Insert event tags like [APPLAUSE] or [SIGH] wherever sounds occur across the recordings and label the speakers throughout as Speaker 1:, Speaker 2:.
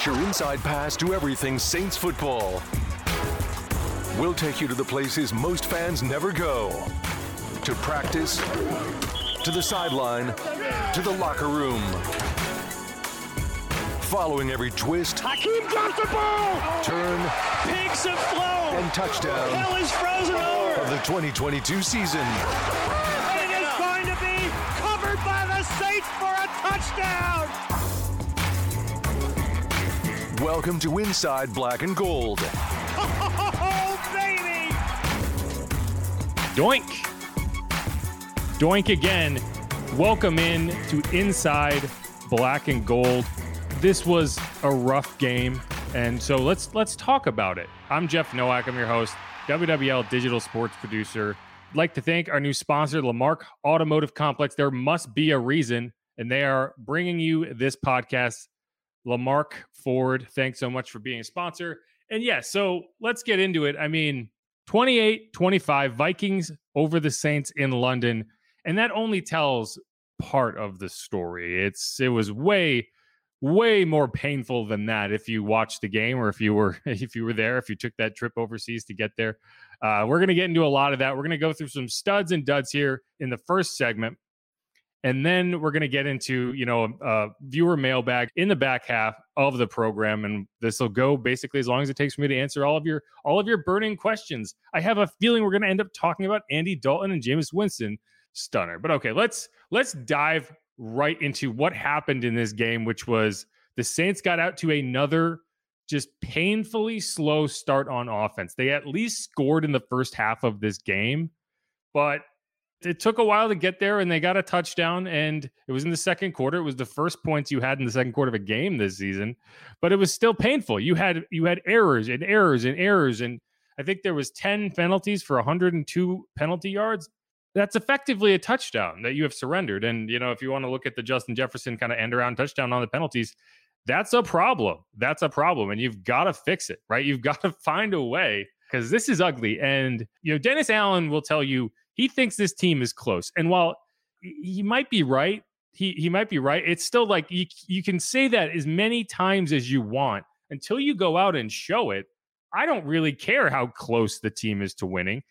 Speaker 1: Get your inside pass to everything Saints football. We'll take you to the places most fans never go to practice, to the sideline, to the locker room. Following every twist,
Speaker 2: Hakeem drops the ball.
Speaker 1: turn,
Speaker 2: Pigs have flown.
Speaker 1: and touchdown
Speaker 2: Hell is frozen over.
Speaker 1: of the 2022 season.
Speaker 2: It is going to be covered by the Saints for a touchdown.
Speaker 1: Welcome to Inside Black and Gold.
Speaker 2: Oh, [LAUGHS] baby.
Speaker 3: Doink. Doink again. Welcome in to Inside Black and Gold. This was a rough game, and so let's let's talk about it. I'm Jeff Nowak. I'm your host, WWL digital sports producer. I'd like to thank our new sponsor, Lamarque Automotive Complex. There must be a reason, and they are bringing you this podcast. Lamarque Ford, thanks so much for being a sponsor. And yeah, so let's get into it. I mean, 28 25 Vikings over the Saints in London. And that only tells part of the story. It's it was way way more painful than that if you watched the game or if you were [LAUGHS] if you were there if you took that trip overseas to get there uh, we're going to get into a lot of that we're going to go through some studs and duds here in the first segment and then we're going to get into you know a viewer mailbag in the back half of the program and this will go basically as long as it takes for me to answer all of your all of your burning questions. I have a feeling we're going to end up talking about andy dalton and Jameis winston stunner. But okay let's let's dive right into what happened in this game which was the saints got out to another just painfully slow start on offense. They at least scored in the first half of this game but it took a while to get there and they got a touchdown and it was in the second quarter. It was the first points you had in the second quarter of a game this season but it was still painful. You had you had errors and errors and errors and i think there was 10 penalties for 102 penalty yards. That's effectively a touchdown that you have surrendered and you know if you want to look at the justin jefferson kind of end around touchdown on the penalties that's a problem. That's a problem and you've got to fix it right? You've got to [LAUGHS] find a way because this is ugly and you know dennis allen will tell you he thinks this team is close. And while he might be right, he he might be right. It's still like you you can say that as many times as you want until you go out and show it. I don't really care how close the team is to winning.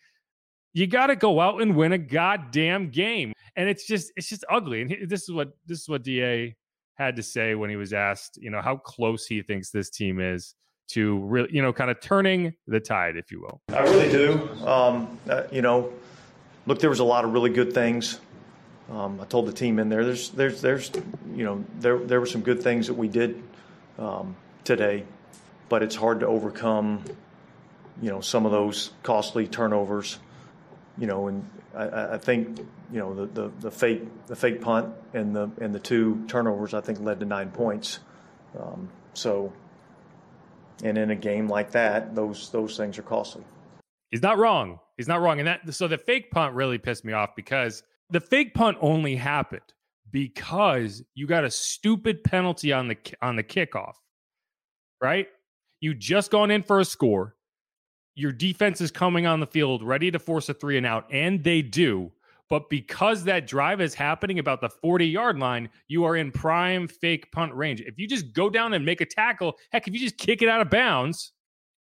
Speaker 3: You got to go out and win a goddamn game. And it's just it's just ugly. And this is what this is what DA had to say when he was asked, you know, how close he thinks this team is to really, you know, kind of turning the tide, if you will.
Speaker 4: I really do. Um, uh, you know, look, there was a lot of really good things. Um, I told the team in there, there's, there's, there's, you know, there, there were some good things that we did um, today, but it's hard to overcome, you know, some of those costly turnovers. You know, and I, I think, you know, the, the, the fake the fake punt and the and the two turnovers I think led to nine points. Um, so, and in a game like that, those those things are costly.
Speaker 3: He's not wrong. He's not wrong. And that so the fake punt really pissed me off because the fake punt only happened because you got a stupid penalty on the on the kickoff. Right? You just gone in for a score. Your defense is coming on the field ready to force a three and out, and they do. But because that drive is happening about the 40 yard line, you are in prime fake punt range. If you just go down and make a tackle, heck, if you just kick it out of bounds,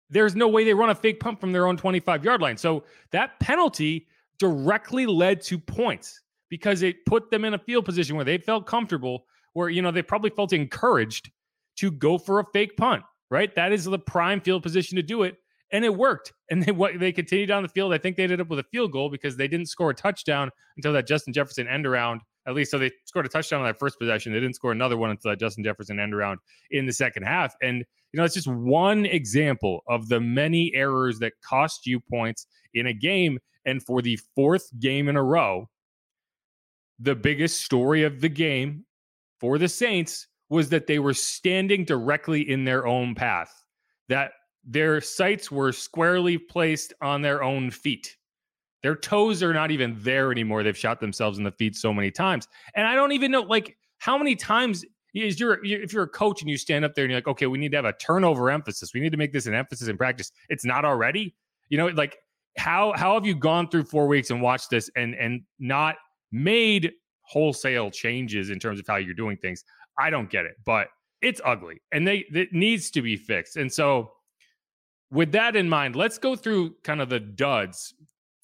Speaker 3: there's no way they run a fake punt from their own 25 yard line. So that penalty directly led to points because it put them in a field position where they felt comfortable, where, you know, they probably felt encouraged to go for a fake punt, right? That is the prime field position to do it. And it worked. [LAUGHS] And they what they continued down the field. I think they ended up with a field goal because they didn't score a touchdown until that Justin Jefferson end around. At least so they scored a touchdown on that first possession. They didn't score another one until that Justin Jefferson end around in the second half. And you know, it's just one example of the many errors that cost you points in a game. And for the fourth game in a row, the biggest story of the game for the Saints was that they were standing directly in their own path, that their sights were squarely placed on their own feet. Their toes are not even there anymore. They've shot themselves in the feet so many times. And I don't even know, like, how many times is you're, if you're a coach and you stand up there and you're like, okay, we need to have a turnover emphasis. We need to make this an emphasis in practice. It's not already, you know, like how how have you gone through four weeks and watched this and and not made wholesale changes in terms of how you're doing things? I don't get it, but it's ugly and they it needs to be fixed. And so with that in mind, let's go through kind of the duds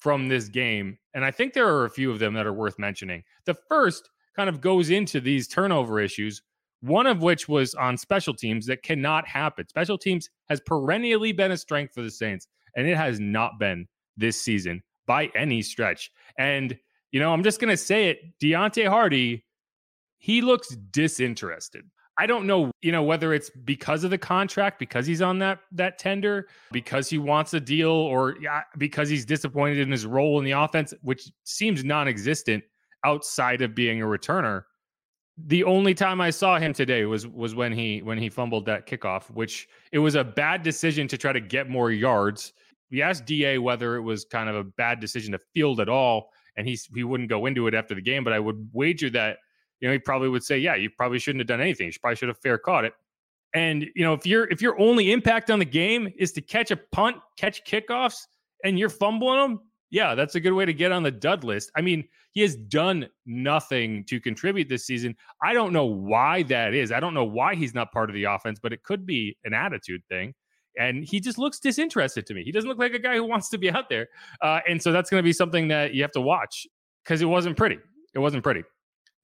Speaker 3: from this game. And I think there are a few of them that are worth mentioning. The first kind of goes into these turnover issues, one of which was on special teams that cannot happen. Special teams has perennially been a strength for the Saints, and it has not been this season by any stretch. And, you know, I'm just going to say it Deonte Harty, he looks disinterested. I don't know, you know, whether it's because of the contract, because he's on that that tender, because he wants a deal, or because he's disappointed in his role in the offense, which seems non-existent outside of being a returner. The only time I saw him today was was when he when he fumbled that kickoff, which it was a bad decision to try to get more yards. We asked Da whether it was kind of a bad decision to field at all, and he he wouldn't go into it after the game. But I would wager that you know, he probably would say, yeah, you probably shouldn't have done anything. You probably should have fair caught it. And you know, if your if your only impact on the game is to catch a punt, catch kickoffs, and you're fumbling them, yeah, that's a good way to get on the dud list. I mean, he has done nothing to contribute this season. I don't know why that is. I don't know why he's not part of the offense, but it could be an attitude thing. And he just looks disinterested to me. He doesn't look like a guy who [LAUGHS] wants to be out there. Uh, and so that's going to be something that you have to watch because it wasn't pretty. It wasn't pretty.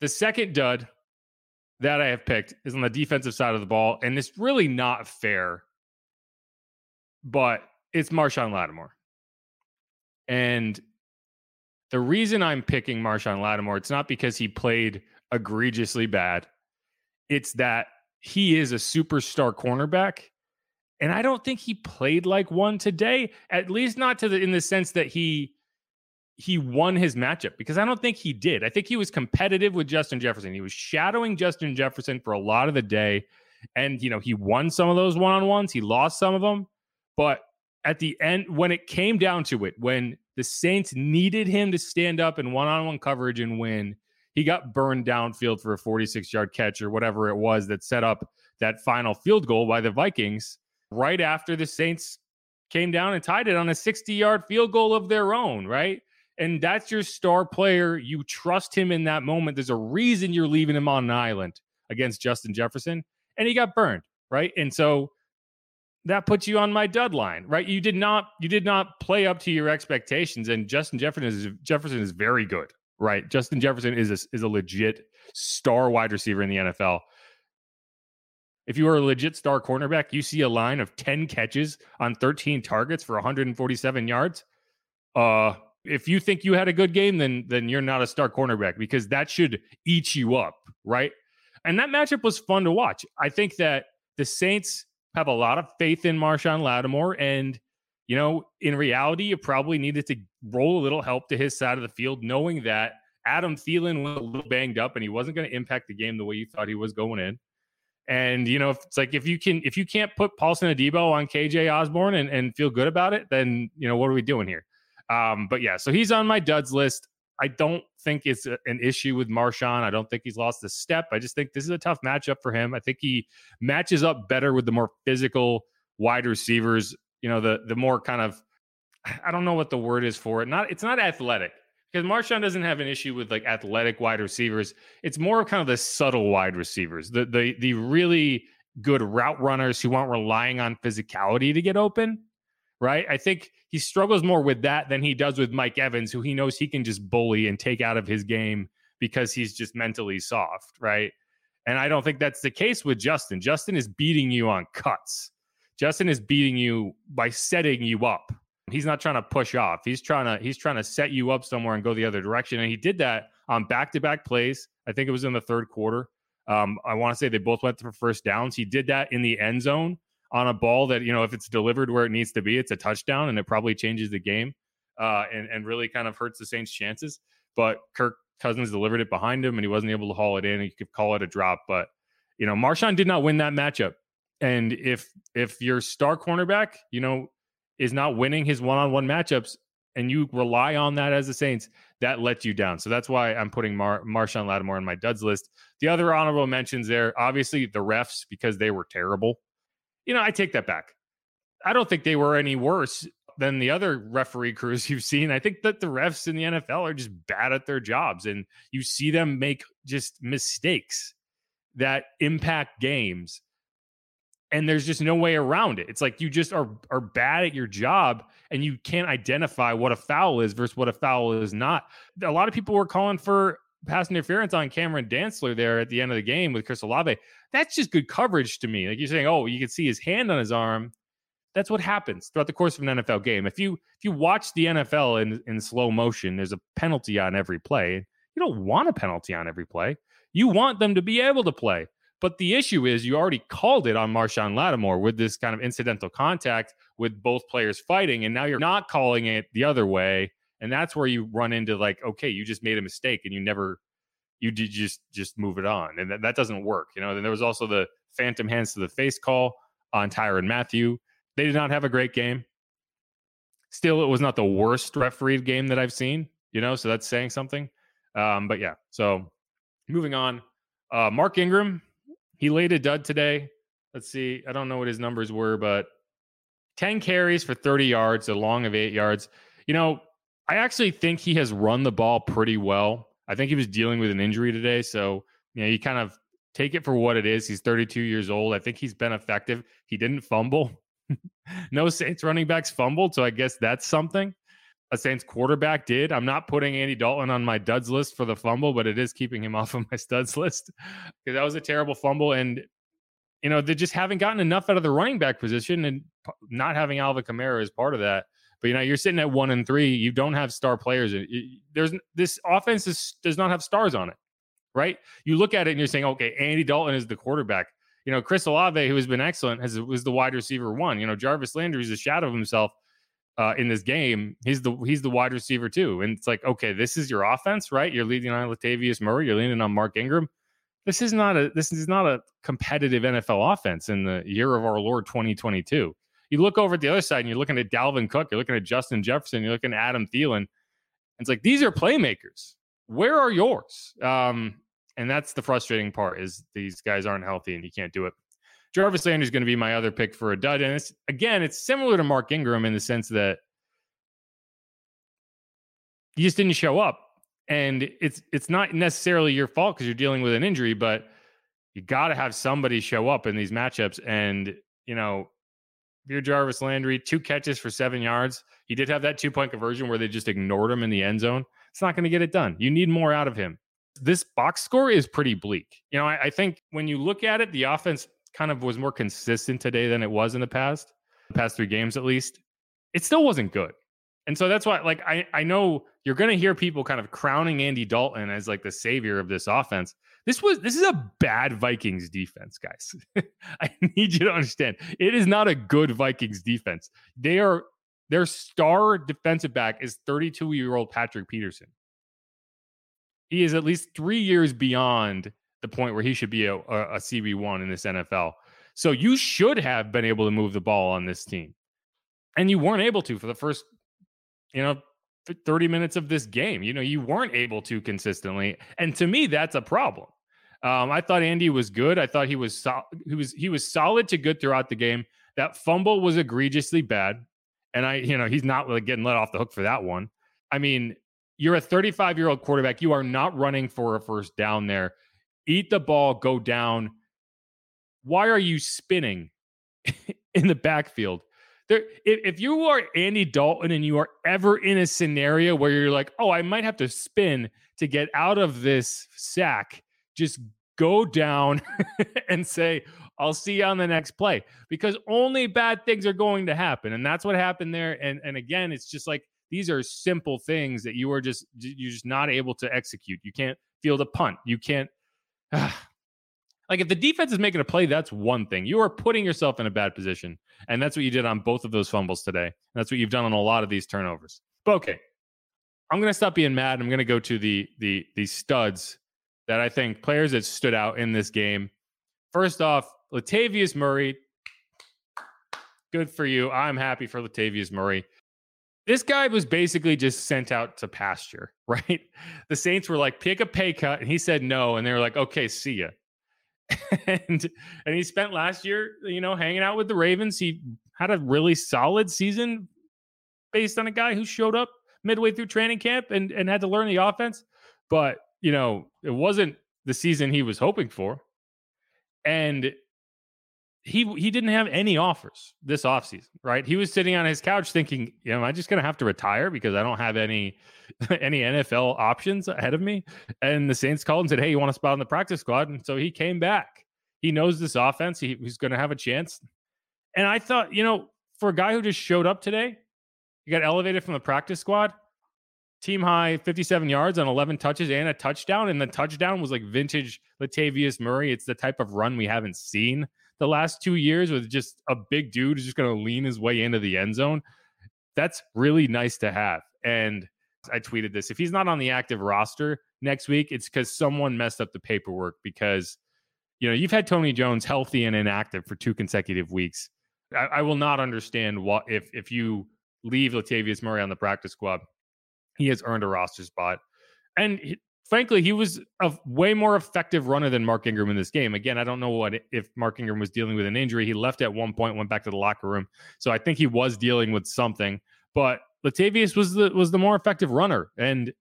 Speaker 3: The second dud that I have picked is on the defensive side of the ball, and it's really not fair, but it's Marshon Lattimore. And the reason I'm picking Marshon Lattimore, it's not because he played egregiously bad. It's that he is a superstar cornerback. And I don't think he played like one today, at least not to the in the sense that he he won his matchup because I don't think he did. I think he was competitive with Justin Jefferson. He was shadowing Justin Jefferson for a lot of the day. And, you know, he won some of those one on ones, he lost some of them. But at the end, when it came down to it, when the Saints needed him to stand up in one on one coverage and win, he got burned downfield for a 46 yard catch or whatever it was that set up that final field goal by the Vikings right after the Saints came down and tied it on a 60 yard field goal of their own, right? And that's your star player. You trust him in that moment. There's a reason you're leaving him on an island against Justin Jefferson, and he got burned, right? And so that puts you on my dud line, right? You did not you did not play up to your expectations, and Justin Jefferson is Jefferson is very good, right? Justin Jefferson is a, is a legit star wide receiver in the NFL. If you are a legit star cornerback, you see a line of 10 catches on 13 targets for 147 yards. Uh, if you think you had a good game, then then you're not a star cornerback because that should eat you up, right? And that matchup was fun to watch. I think that the Saints have a lot of faith in Marshon Lattimore, and you know, in reality, you probably needed to roll a little help to his side of the field, knowing that Adam Thielen was a little banged up and he wasn't going to impact the game the way you thought he was going in. And you know, it's like if you can if you can't put Paulson Adebo on KJ Osborn and, and feel good about it, then you know what are we doing here? Um, but yeah, so he's on my duds list. I don't think it's a, an issue with Marshon. I don't think he's lost a step. I just think this is a tough matchup for him. I think he matches up better with the more physical wide receivers. You know, the the more kind of [SIGHS] I don't know what the word is for it. Not it's not athletic because Marshon doesn't have an issue with like athletic wide receivers. It's more of kind of the subtle wide receivers, the the the really good route runners who aren't relying on physicality to get open right? I think he struggles more with that than he does with Mike Evans, who he knows he can just bully and take out of his game because he's just mentally soft, right? And I don't think that's the case with Justin. Justin is beating you on cuts. Justin is beating you by setting you up. He's not trying to push off. He's trying to he's trying to set you up somewhere and go the other direction. And he did that on back-to-back plays. I think it was in the third quarter. Um, I want to say they both went for first downs. He did that in the end zone on a ball that you know if it's delivered where it needs to be, it's a touchdown, and it probably changes the game uh, and and really kind of hurts the Saints' chances. But Kirk Cousins delivered it behind him, and he wasn't able to haul it in. He could call it a drop, but you know Marshon did not win that matchup. And if if your star cornerback, you know, is not winning his one-on-one matchups, and you rely on that as the Saints, that lets you down. So that's why I'm putting Mar- Marshon Lattimore on my duds list. The other honorable mentions there, obviously the refs because they were terrible you know, I take that back. I don't think they were any worse than the other referee crews [LAUGHS] you've seen. I think that the refs in the NFL are just bad at their jobs and you see them make just mistakes. that impact games and there's just no way around it. It's like you just are are bad at your job and you can't identify what a foul is versus what a foul is not. A lot of people were calling for pass interference on Cameron Dantzler there at the end of the game with Chris Olave. That's just good coverage to me. Like you're saying, oh, you can see his hand on his arm. That's what happens throughout the course of an NFL game. If you if you watch the NFL in in slow motion, there's a penalty on every play. You don't want a penalty on every play. You want them to be able to play. But the issue is you already called it on Marshon Lattimore with this kind of incidental contact with both players fighting, and now you're not calling it the other way. And that's where you run into like, okay, you just made a mistake and you never you did just just move it on. And that, that doesn't work. You know, then there was also the phantom hands to the face call on Tyrann Mathieu They did not have a great game. Still, it was not the worst refereed game that I've seen, you know, so that's saying something. Um, but yeah, so moving on. Uh, Mark Ingram, he laid a dud today. Let's see. I don't know what his numbers were, but 10 carries for 30 yards, a long of eight yards. You know, I actually think he has run the ball pretty well. I think he was dealing with an injury today. So, you know, you kind of take it for what it is. He's 32 years old. I think he's been effective. He didn't fumble. [LAUGHS] no Saints running backs fumbled. So I guess that's something. A Saints quarterback did. I'm not putting Andy Dalton on my duds list for the fumble, but it is keeping him [LAUGHS] off of my studs list because that was a terrible fumble. And, you know, they just haven't gotten enough out of the running back position and not having Alvin Kamara is part of that. But, you know, you're sitting at one and three. You don't have star players. There's this offense is, does not have stars on it, right? You look at it and you're saying, okay, Andy Dalton is the quarterback. You know, Chris Olave, who has been excellent, has was the wide receiver one. You know, Jarvis Landry is a shadow of himself uh, in this game, he's the he's the wide receiver too. And it's like, okay, this is your offense, right? You're leading on Latavius Murray, you're leaning on Mark Ingram. This is not a this is not a competitive NFL offense in the year of our Lord 2022. You look over at the other side and you're looking at Dalvin Cook, you're looking at Justin Jefferson, you're looking at Adam Thielen. It's like these are playmakers. Where are yours? Um, and that's the frustrating part is these guys aren't healthy and you can't do it. Jarvis Landry is going to be my other pick for a dud. And it's again, it's similar to Mark Ingram in the sense that you just didn't show up. And it's it's not necessarily your fault because you're dealing with an injury, but you got to have somebody show up in these matchups. And you know, you're Jarvis Landry, two catches for seven yards. He did have that two point conversion where they just ignored him in the end zone. It's not going to get it done. You need more out of him. This box score is pretty bleak. You know, I, I think when you look at it, the offense kind of was more consistent today than it was in the past, the past three games at least, it still wasn't good. And so that's why, like, I, I know you're going to hear people kind of crowning Andy Dalton as like the savior of this offense. This was this is a bad Vikings defense, guys. [LAUGHS] I need you to understand. It is not a good Vikings defense. They are their star defensive back is 32 year old Patrick Peterson. He is at least three years beyond the point where he should be a, a, a CB1 in this NFL. So you should have been able to move the ball on this team. And you weren't able to for the first, you know, 30 minutes of this game. You know, you weren't able to consistently. And to me, that's a problem. Um, I thought Andy was good. I thought he was so- he was he was solid to good throughout the game. That fumble was egregiously bad, and I you know he's not really getting let off the hook for that one. I mean, you're a 35 year old quarterback. You are not running for a first down there eat the ball, go down. Why are you spinning [LAUGHS] in the backfield? There, if, if you are Andy Dalton and you are ever in a scenario where you're like, oh, I might have to spin to get out of this sack, just go down [LAUGHS] and say, I'll see you on the next play because only bad things are going to happen. And that's what happened there. And, and again, it's just like these are simple things that you are just, you're just not able to execute. You can't field a punt. You can't [SIGHS] ah, like if the defense is making a play, that's one thing. You are putting yourself in a bad position. And that's what you did on both of those fumbles today. And that's what you've done on a lot of these turnovers. But okay. I'm gonna stop being mad. I'm gonna go to the the the studs that I think players that stood out in this game. First off, Latavius Murray. Good for you. I'm happy for Latavius Murray this guy was basically just sent out to pasture, [LAUGHS] right? The Saints were like, pick a pay cut, and he said no, and they were like, okay, see ya. [LAUGHS] and and he spent last year, you know, hanging out with the Ravens. He had a really solid season based on a guy who showed up midway through training camp and and had to learn the offense. But you know, it wasn't the season he was hoping for. And he he didn't have any offers this offseason, right? He was sitting on his couch thinking, you know, am I just gonna have to retire because I don't have any [LAUGHS] any NFL options ahead of me? And the Saints called and said, Hey, you want a spot on the practice squad? And so he came back. He knows this offense. He, he's gonna have a chance. And I thought, you know, for a guy who just showed up today, he got elevated from the practice squad. Team high 57 yards on 11 touches and a touchdown. And the touchdown was like vintage Latavius Murray. It's the type of run we haven't seen the last two years with just a big dude who's just going to lean his way into the end zone. That's really nice to have. And I tweeted this. If he's not on the active roster next week, it's because someone messed up the paperwork because, you know, you've had Tony Jones healthy and inactive for two consecutive weeks. I, I will not understand what if if you leave Latavius Murray on the practice squad, he has earned a roster spot. And frankly, he was a way more effective runner than Mark Ingram in this game. Again, I don't know what if Mark Ingram was dealing with an injury. He left at one point, went back to the locker room, so I think he was dealing with something. But Latavius was the was the more effective runner, and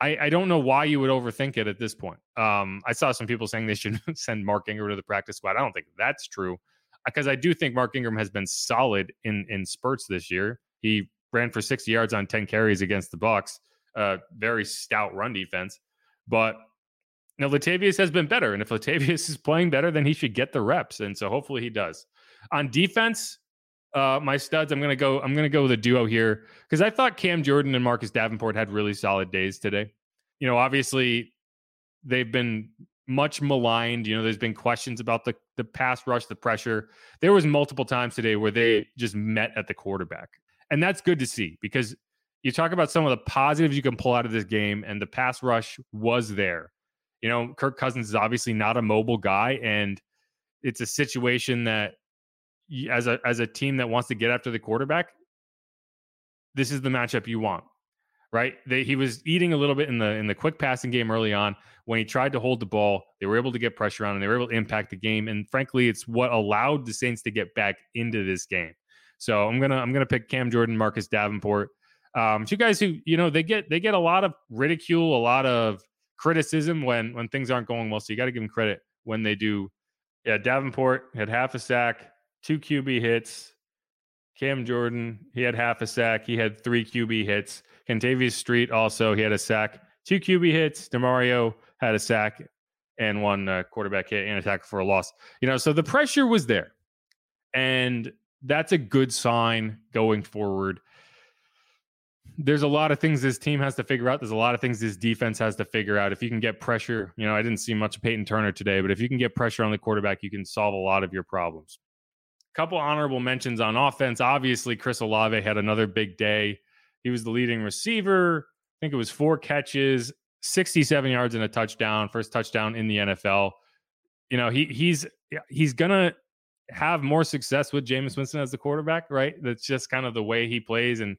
Speaker 3: I, I don't know why you would overthink it at this point. Um, I saw some people saying they should [LAUGHS] send Mark Ingram to the practice squad. I don't think that's true because I do think Mark Ingram has been solid in in spurts this year. He ran for 60 yards on 10 carries against the Bucs a very stout run defense. But now Latavius has been better. And if [LAUGHS] Latavius is playing better, then he should get the reps. And so hopefully he does. On defense, uh, my studs, I'm gonna go, I'm gonna go with a duo here because I thought Cam Jordan and Marcus Davenport had really solid days today. You know, obviously they've been much maligned. You know, there's been questions about the the pass rush, the pressure. There was multiple times today where they just met at the quarterback. And that's good to see because you talk about some of the positives you can pull out of this game, and the pass rush was there. You know, Kirk Cousins is obviously not a mobile guy, and it's a situation that as a as a team that wants to get after the quarterback, this is the matchup you want, right? They, he was eating a little bit in the in the quick passing game early on when he tried to hold the ball. They were able to get pressure on, and they were able to impact the game. And frankly, it's what allowed the Saints to get back into this game. So I'm gonna I'm gonna pick Cam Jordan, Marcus Davenport. Um, two guys who you know they get they get a lot of ridicule, a lot of criticism when when things aren't going well. So you got to give them credit when they do. Yeah, Davenport had half a sack, two QB hits. Cam Jordan, he had half a sack. He had three QB hits. Kentavius Street also he had a sack, two QB hits. Demario had a sack and one uh, quarterback hit and attack for a loss. You know, so the pressure was there, and that's a good sign going forward there's a lot of things this team has to figure out. There's a lot of things this defense has to figure out. If you can get pressure, you know, I didn't see much of Peyton Turner today, but if you can get pressure on the quarterback, you can solve a lot of your problems. A couple honorable mentions on offense. Obviously, Chris Olave had another big day. He was the leading receiver. I think it was four catches, 67 yards and a touchdown, first touchdown in the NFL. You know, he he's he's gonna have more success with Jameis Winston as the quarterback, right? That's just kind of the way he plays and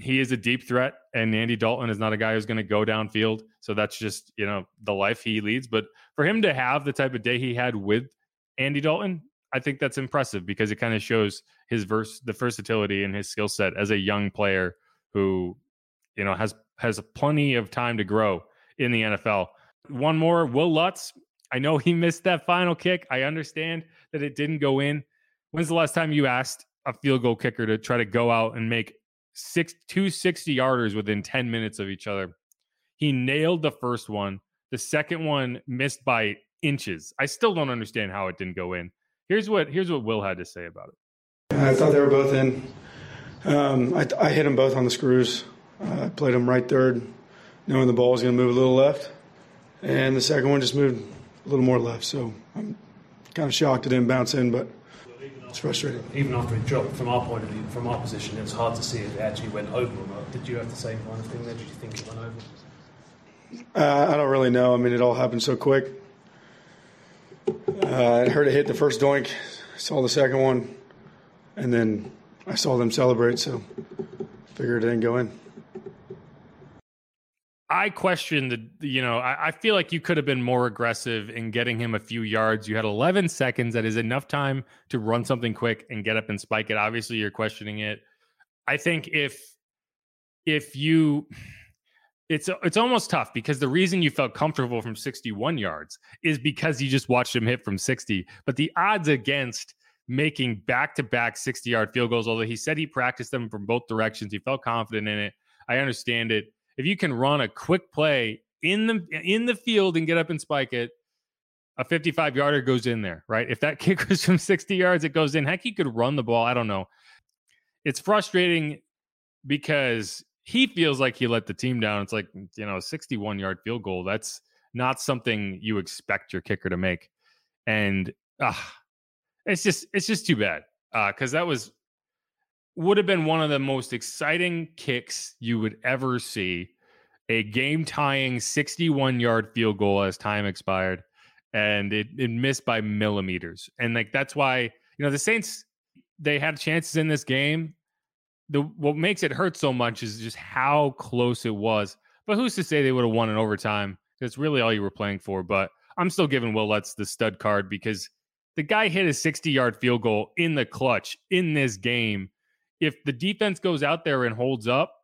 Speaker 3: he is a deep threat, and Andy Dalton is not a guy who's going to go downfield. So that's just you know the life he leads. But for him to have the type of day he had with Andy Dalton, I think that's impressive because it kind of shows his verse, the versatility and his skill set as a young player who you know has has plenty of time to grow in the NFL. One more, Will Lutz. I know he missed that final kick. I understand that it didn't go in. When's the last time you asked a field goal kicker to try to go out and make six two 60 yarders within 10 minutes of each other. He nailed the first one. The second one missed by inches. I still don't understand how it didn't go in. Here's what here's what Will had to say about it.
Speaker 5: I thought they were both in. Um, I, I, hit them both on the screws. Uh, I played them right third, knowing the ball was going to move a little left, and the second one just moved a little more left. So I'm kind of shocked it didn't bounce in, but it's frustrating.
Speaker 6: Even after it dropped, from our point of view, from our position, it was hard to see if it actually went over or not. Did you have the same kind of thing there? Did you think it went over?
Speaker 5: Uh, I don't really know. I mean, it all happened so quick. Uh, I heard it hit the first doink, saw the second one, and then I saw them celebrate, so figured it didn't go in.
Speaker 3: I question the, you know, I, I, feel like you could have been more aggressive in getting him a few yards. You had 11 seconds. That is enough time to run something quick and get up and spike it. Obviously, you're questioning it. I think if, if you, it's it's almost tough because the reason you felt comfortable from 61 yards is because you just watched him hit from 60. But the odds against making back-to-back 60-yard field goals, although he said he practiced them from both directions, he felt confident in it. I understand it. If you can run a quick play in the in the field and get up and spike it, a 55 yarder goes in there, right? If that [LAUGHS] kick was from 60 yards, it goes in. Heck, he could run the ball. I don't know. It's frustrating because he feels like he let the team down. It's like, you know, a 61 yard field goal. That's not something you expect your kicker to make. And uh, it's just, it's just too bad. Uh, cause that was, would have been one of the most exciting kicks you would ever see. A game tying 61 yard field goal as time expired and it, it missed by millimeters. And like that's why, you know, the Saints they had chances in this game. The what makes it hurt so much is just how close it was. But who's to say they would have won in overtime? That's really all you were playing for. But I'm still giving Will Lutz the stud card because the guy hit a 60 yard field goal in the clutch in this game. If the defense goes out there and holds up,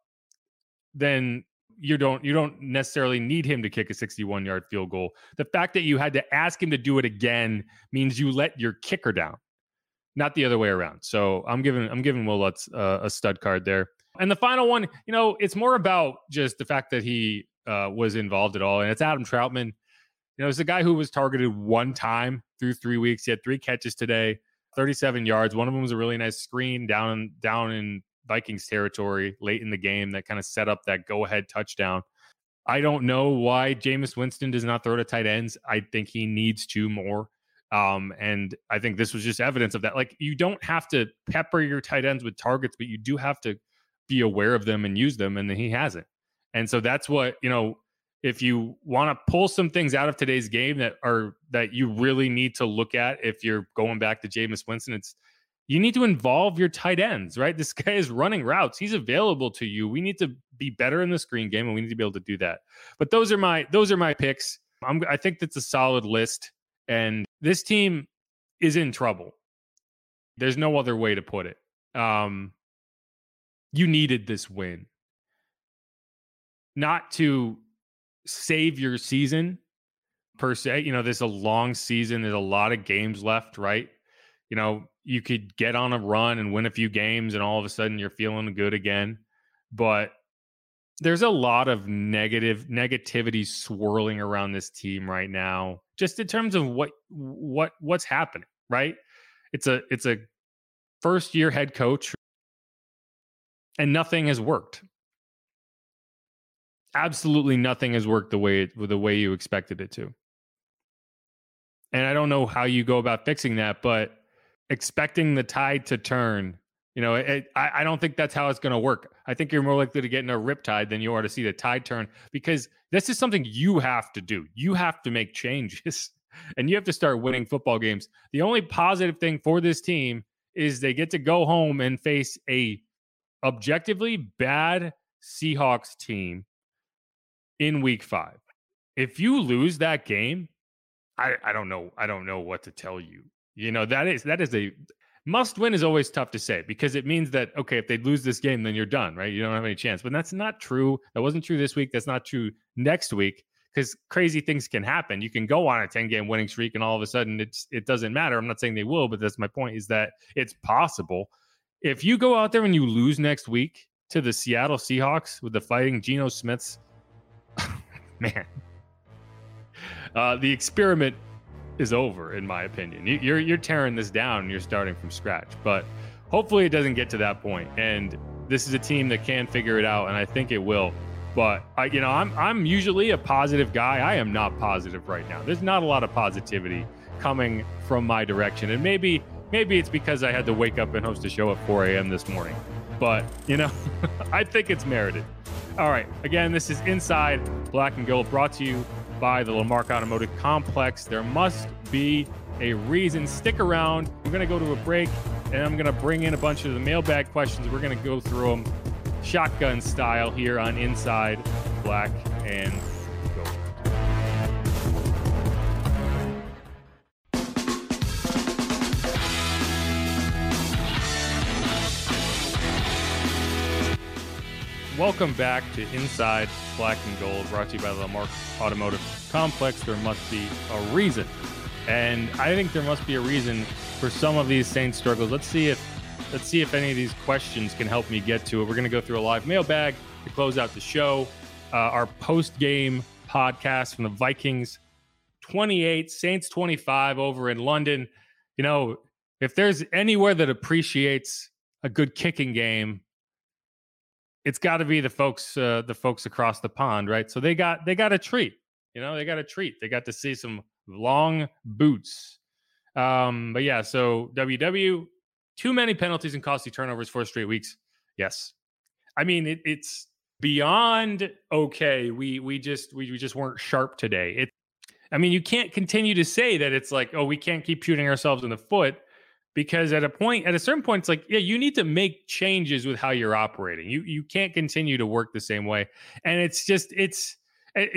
Speaker 3: then you don't you don't necessarily need him to kick a 61 yard field goal. The fact that you had to ask him to do it again means you let your kicker down, not the other way around. So I'm giving I'm giving Will Lutz uh, a stud card there. And the final one, you know, it's more about just the fact that he uh, was involved at all, and it's Adam Trautman. You know, it's a guy who was targeted one time through three weeks. He had three catches today, 37 yards. One of them was a really nice screen down down in Vikings territory late in the game that kind of set up that go ahead touchdown. I don't know why Jameis Winston does not throw to tight ends. I think he needs to more. Um, and I think this was just evidence of that. Like you don't have to pepper your tight ends with targets, but you do have to be aware of them and use them. And he hasn't. And so that's what, you know, if you want to pull some things out of today's game that are that you really need to look at if you're going back to Jameis Winston, it's you need to involve your tight ends, right? This [LAUGHS] guy is running routes. He's available to you. We need to be better in the screen game and we need to be able to do that. But those are my those are my picks. I'm, I think that's a solid list and this team is in trouble. There's no other way to put it. Um you needed this win. Not to save your season per se. You know, there's a long season, there's a lot of games left, right? You know, you could get on a run and win a few games and all of a sudden you're feeling good again but there's a lot of negative negativity swirling around this team right now just in terms of what what what's happening right it's a it's a first year head coach and nothing has worked absolutely nothing has worked the way it, the way you expected it to and i don't know how you go about fixing that but expecting the tide to turn. You know, it, I, I don't think that's how it's going to work. I think you're more likely to get in a rip tide than you are to see the tide turn because this is something you have to do. You have to make changes [LAUGHS] and you have to start winning football games. The only positive thing for this team is they get to go home and face a objectively bad Seahawks team in week five. If you lose that game, I, I don't know. I don't know what to tell you. You know, that is that is a must win is always tough to say because it means that okay, if they lose this game, then you're done, right? You don't have any chance. But that's not true. That wasn't true this week. That's not true next week because crazy things can happen. You can go on a 10 game winning streak and all of a sudden it's it doesn't matter. I'm not saying they will, but that's my point is that it's possible. If you go out there and you lose next week to the Seattle Seahawks with the fighting Geno Smiths, [LAUGHS] man, uh, the experiment is over, in my opinion. You, you're you're tearing this down. You're starting from scratch, but hopefully it doesn't get to that point. And this is a team that can figure it out, and I think it will. But I, you know, I'm I'm usually a positive guy. I am not positive right now. There's not a lot of positivity coming from my direction, and maybe maybe it's because I had to wake up and host a show at 4 a.m. this morning. But you know, [LAUGHS] I think it's merited. All right. Again, this is Inside Black and Gold, brought to you by the Lamarque Automotive Complex. There must be a reason. Stick around. We're going to go to a break, and I'm going to bring in a bunch of the mailbag questions. We're going to go through them shotgun style here on Inside Black and welcome back to Inside Black and Gold, brought to you by the Lamarque Automotive Complex. There must be a reason. And I think there must be a reason for some of these Saints struggles. Let's see if let's see if any of these questions can help me get to it. We're going to go through a live mailbag to close out the show. Uh, our post game podcast from the Vikings 28, Saints 25 over in London. You know, if there's anywhere that appreciates a good kicking game, it's got to be the folks uh, the folks across the pond, right? So they got they got a treat. You know, they got a treat. They got to see some long boots. Um, but yeah, so WW too many penalties and costly turnovers for straight weeks. Yes, I mean it, it's beyond okay. We we just we, we just weren't sharp today. It. I mean, you can't continue to say that it's like, oh, we can't keep shooting ourselves in the foot because at a point, at a certain point, it's like, yeah, you need to make changes with how you're operating. You you can't continue to work the same way, and it's just it's.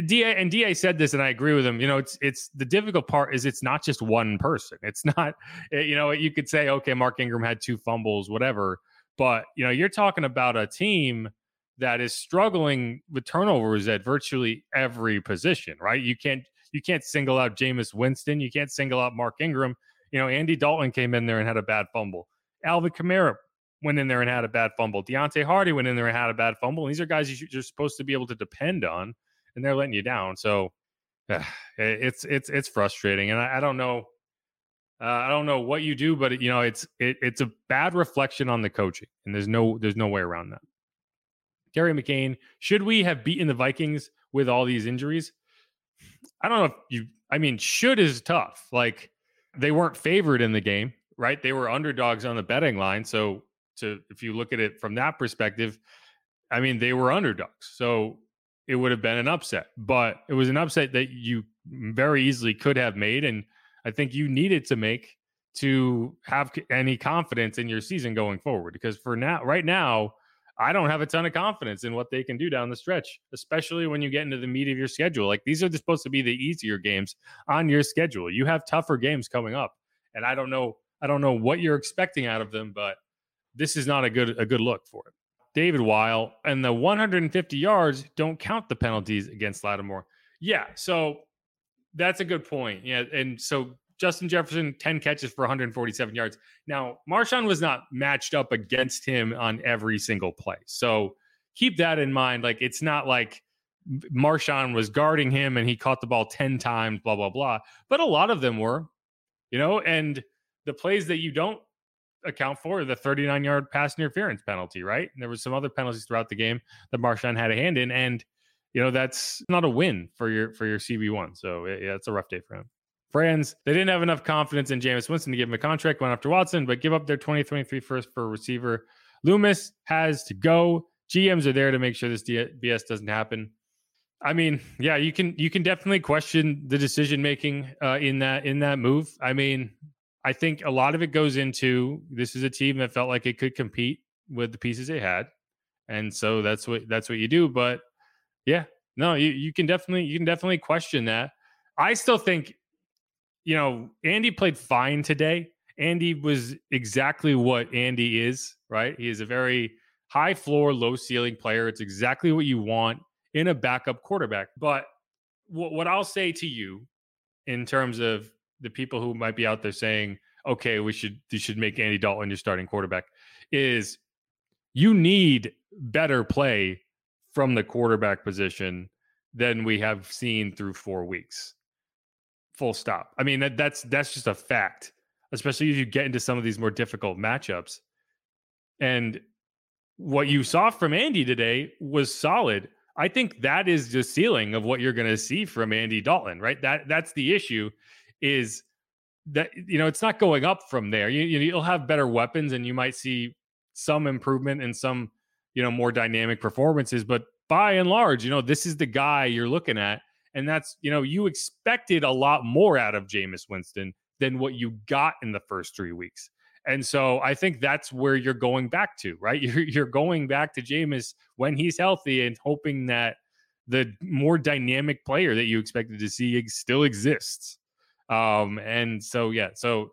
Speaker 3: Da and Da said this, and I agree with him. You know, it's it's the difficult part is it's not just one person. It's not, [LAUGHS] eh, you know, you could say, okay, Mark Ingram had two fumbles, whatever, but you know, you're talking about a team that is struggling with turnovers at virtually every position, right? You can't you can't single out Jameis Winston, you can't single out Mark Ingram. You know, Andy Dalton came in there and had a bad fumble. Alvin Kamara went in there and had a bad fumble. Deonte Harty went in there and had a bad fumble. And these are guys you're supposed to be able to depend on, and they're letting you down. So uh, [SIGHS] it's it's it's frustrating, and I, I don't know. Uh, I don't know what you do, but you know it's it, it's a bad reflection on the coaching, and there's no there's no way around that. Gary McCain, should we have beaten the Vikings with all these injuries? I don't know if you, I mean, should is tough. Like they weren't favored in the game, right? They were underdogs on the betting line. So, to if you look at it from that perspective, I mean, they were underdogs. So it would have been an upset, but it was an upset that you very easily could have made. And I think you needed to make to have any confidence in your season going forward. Because for now, right now, I don't have a ton of confidence in what they can do down the stretch, especially when you get into the meat of your schedule. Like these are supposed to be the easier games on your schedule. You have tougher games coming up, and I don't know. I don't know what you're expecting out of them, but this is not a good a good look for it. David Weil and the 150 yards don't count the penalties against Lattimore. Yeah, so that's a good point. Yeah, and so Justin Jefferson, 10 catches for 147 yards. Now, Marshon was not matched up against him on every single play. So keep that in mind. Like, it's not like Marshon was guarding him and he caught the ball 10 times, blah, blah, blah. But a lot of them were, you know, and the plays that you don't account for the 39 yard pass interference penalty, right? And there was some other penalties throughout the game that Marshon had a hand in. And, you know, that's not a win for your for your CB1. So yeah, it's a rough day for him. Friends, they didn't have enough confidence in Jameis Winston to give him a contract, went after Watson, but give up their 2023 first for a receiver. Loomis has to go. GMs are there to make sure this BS doesn't happen. I mean, yeah, you can you can definitely question the decision making uh, in that in that move. I mean, I think a lot of it goes into this is a team that felt like it could compete with the pieces they had, and so that's what that's what you do. But yeah, no, you you can definitely you can definitely question that. I still think you know, Andy played fine today. Andy was exactly what Andy is, right? He is a very high floor, low ceiling player. It's exactly what you want in a backup quarterback. But what, what I'll say to you in terms of the people who might be out there saying, okay, we should you should make Andy Dalton your starting quarterback is you need better play from the quarterback position than we have seen through four weeks. Full stop. I mean, that, that's that's just a fact, especially if you get into some of these more difficult matchups. And what you saw from Andy today was solid. I think that is the ceiling of what you're going to see from Andy Dalton, right? That that's the issue is that you know it's not going up from there. You, you'll have better weapons and you might see some improvement and some you know more dynamic performances, but by and large, you know this is the guy you're looking at and that's, you know, you expected a lot more out of Jameis Winston than what you got in the first three weeks. And so I think that's where you're going back to, right? [LAUGHS] You're, you're going back to Jameis when he's healthy and hoping that the more dynamic player that you expected to see still exists. Um, and so, yeah, so,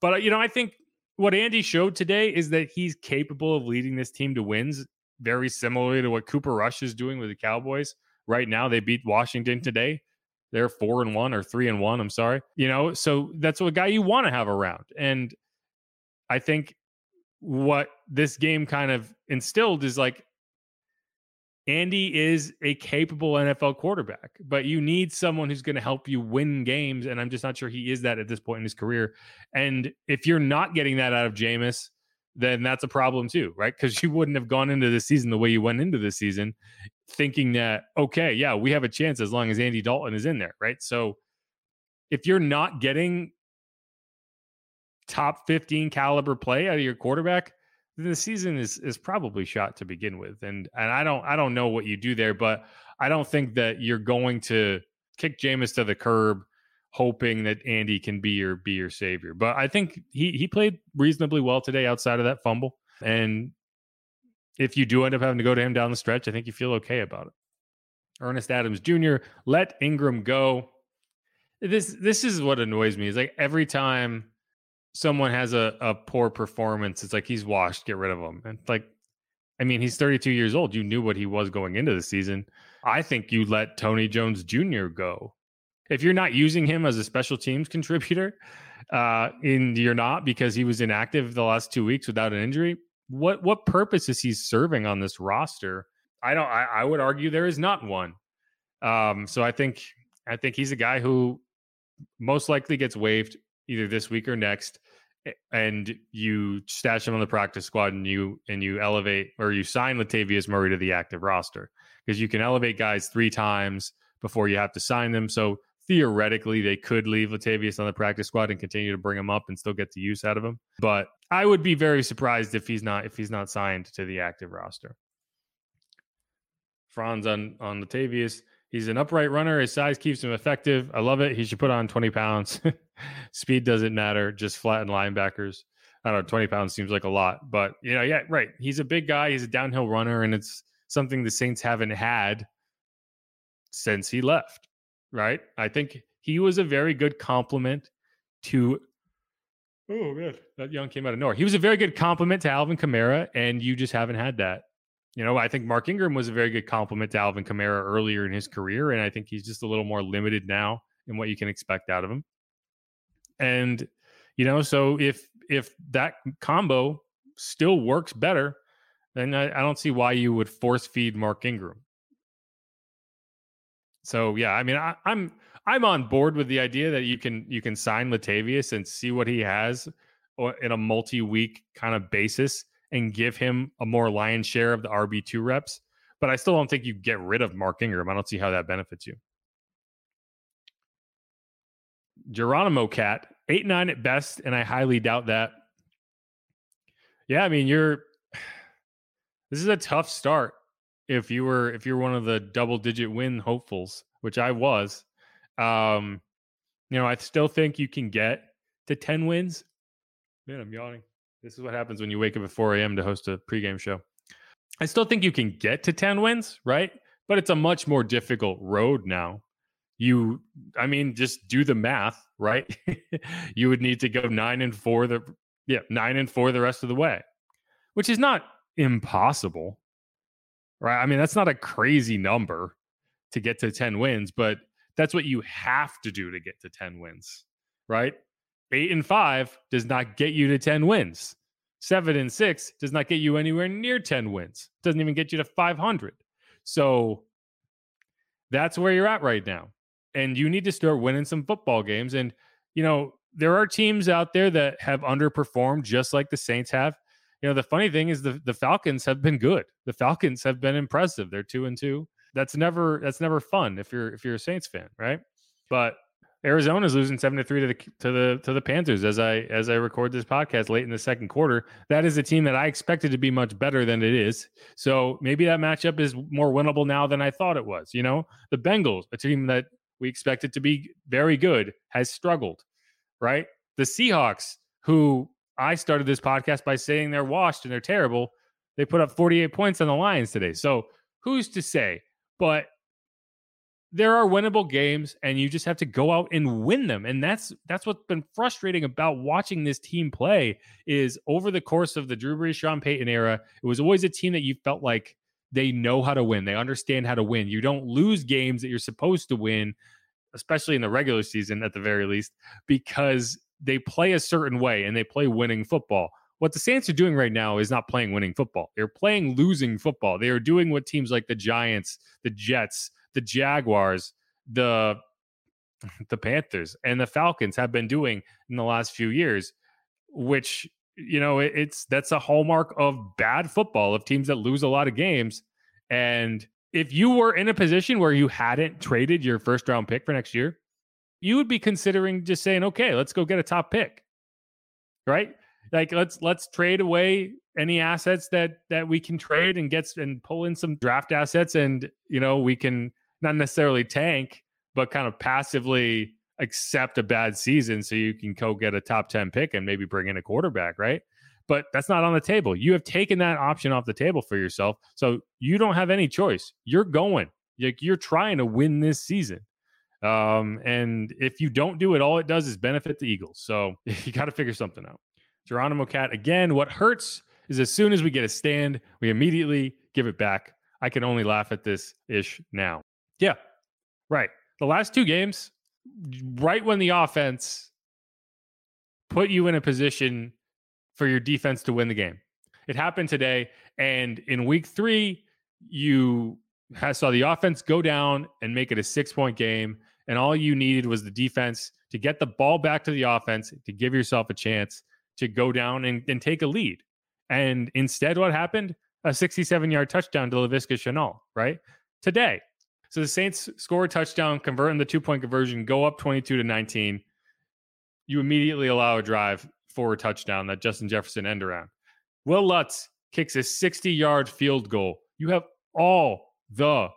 Speaker 3: but, you know, I think what Andy showed today is that he's capable of leading this team to wins very similarly to what Cooper Rush is doing with the Cowboys right now. They beat Washington today. They're four and one or three and one. I'm sorry. You know, so that's a guy you want to have around. And I think what this game kind of instilled is like Andy is a capable NFL quarterback, but you need someone who's going to help you win games. And I'm just not sure he is that at this point in his career. And if you're not getting that out of Jameis, then that's a problem too, right? Because you wouldn't have gone into the season the way you went into the season, thinking that, okay, yeah, we have a chance as long as Andy Dalton is in there, right? So if you're not getting top 15 caliber play out of your quarterback, then the season is is probably shot to begin with. And and I don't I don't know what you do there, but I don't think that you're going to kick Jameis to the curb hoping that Andy can be your be your savior. But I think he he played reasonably well today outside of that fumble. And if you do end up having to go to him down the stretch, I think you feel okay about it. Ernest Adams Jr. let Ingram go. This this is what annoys me. Is like every time someone has a, a poor performance, it's like he's washed, get rid of him. And like, I mean, he's 32 years old. You knew what he was going into the season. I think you let Tony Jones Jr. go. If you're not using him as a special teams [LAUGHS] contributor, uh, and you're not because he was inactive the last two weeks without an injury, what what purpose is he serving on this roster? I don't. I, I would argue there is not one. Um, so I think I think he's a guy who most likely gets waived either this week or next and you stash him on the practice squad and you and you elevate or you sign Latavius Murray to the active roster because you can elevate guys three times before you have to sign them. So theoretically, they could leave Latavius on the practice squad and continue to bring him up and still get the use out of him. But I would be very surprised if he's not if he's not signed to the active roster. Franz on on Latavius. He's an upright runner. His size keeps him effective. I love it. He should put on 20 pounds. [LAUGHS] Speed doesn't matter. Just flatten linebackers. I don't know. 20 pounds seems like a lot, but you know, yeah, right. He's a big guy. He's a downhill runner, and it's something the Saints haven't had since he left. Right. I think he was a very good compliment to. Oh man, that young came out of nowhere. He was a very good compliment to Alvin Kamara, and you just haven't had that. You know, I think Mark Ingram was a very good compliment to Alvin Kamara earlier in his career, and I think he's just a little more limited now in what you can expect out of him. And you know, so if if that combo still works better, then I, I don't see why you would force feed Mark Ingram. So yeah, I mean, I, I'm I'm on board with the idea that you can you can sign Latavius and see what he has in a multi-week kind of basis and give him a more lion's share of the RB2 reps. But I still don't think you get rid of Mark Ingram. I don't see how that benefits you. Geronimo Cat, 8 9 at best, and I highly doubt that. Yeah, I mean, you're [SIGHS] this is a tough start if you were if you're one of the double digit win hopefuls, which I was. Um, you know, I still think you can get to 10 wins. Man, I'm yawning. This is what happens when you wake up at 4 a.m. to host a pregame show. I still think you can get to 10 wins, right? But it's a much more difficult road now. You, I mean, just do the math, right? [LAUGHS] you would need to go nine and four the, yeah, nine and four the rest of the way, which is not impossible, right? I mean, that's not a crazy number to get to 10 wins, but that's what you have to do to get to 10 wins, right? Eight and five does not get you to 10 wins. Seven and six does not get you anywhere near 10 wins. Doesn't even get you to 500. So that's where you're at right now. And you need to start winning some football games. And, you know, there are teams out there that have underperformed just like the Saints have. You know, the funny thing is the, the Falcons have been good. The Falcons have been impressive. They're two and two. That's never that's never fun if you're if you're a Saints fan, right? But Arizona's losing seven to three to the to the to the Panthers as I as I record this podcast late in the second quarter. That is a team that I expected to be much better than it is. So maybe that matchup is more winnable now than I thought it was. You know, the Bengals, a team that we expected to be very good, has struggled. Right, the Seahawks, who I started this podcast by saying they're washed and they're terrible, they put up 48 points on the Lions today. So who's to say? But there are winnable games and you just have to go out and win them and that's that's what's been frustrating about watching this team play is over the course of the Drew Brees Sean Payton era it was always a team that you felt like they know how to win they understand how to win you don't lose games that you're supposed to win especially in the regular season at the very least because they play a certain way and they play winning football what the Saints are doing right now is not playing winning football. They're playing losing football. They are doing what teams like the Giants, the Jets, the Jaguars, the the Panthers, and the Falcons have been doing in the last few years, which you know it, it's that's a hallmark of bad football of teams that lose a lot of games. And if you were in a position where you hadn't traded your first round pick for next year, you would be considering just saying, "Okay, let's go get a top pick." Right? Like let's let's trade away any assets that that we can trade and get and pull in some draft assets and you know we can not necessarily tank, but kind of passively accept a bad season so you can go get a top 10 pick and maybe bring in a quarterback, right? But that's not on the table. You have taken that option off the table for yourself. So you don't have any choice. You're going. You're trying to win this season. Um, and if you don't do it, all it does is benefit the Eagles. So [LAUGHS] you got to figure something out. Geronimo Cat, again, what hurts is as soon as we get a stand, we immediately give it back. I can only laugh at this ish now. Yeah, right. The last two games, right when the offense put you in a position for your defense to win the game. It happened today. And in week three, you saw the offense go down and make it a six point game. And all you needed was the defense to get the ball back to the offense to give yourself a chance to go down and, and take a lead. And instead, what happened? A 67 yard touchdown to Laviska Shenault, right? Today, so the Saints score a touchdown, convert in the two point conversion, go up 22 to 19. You immediately allow a drive for a touchdown that Justin Jefferson end around. Wil Lutz kicks a 60 yard field goal. You have all the